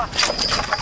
了。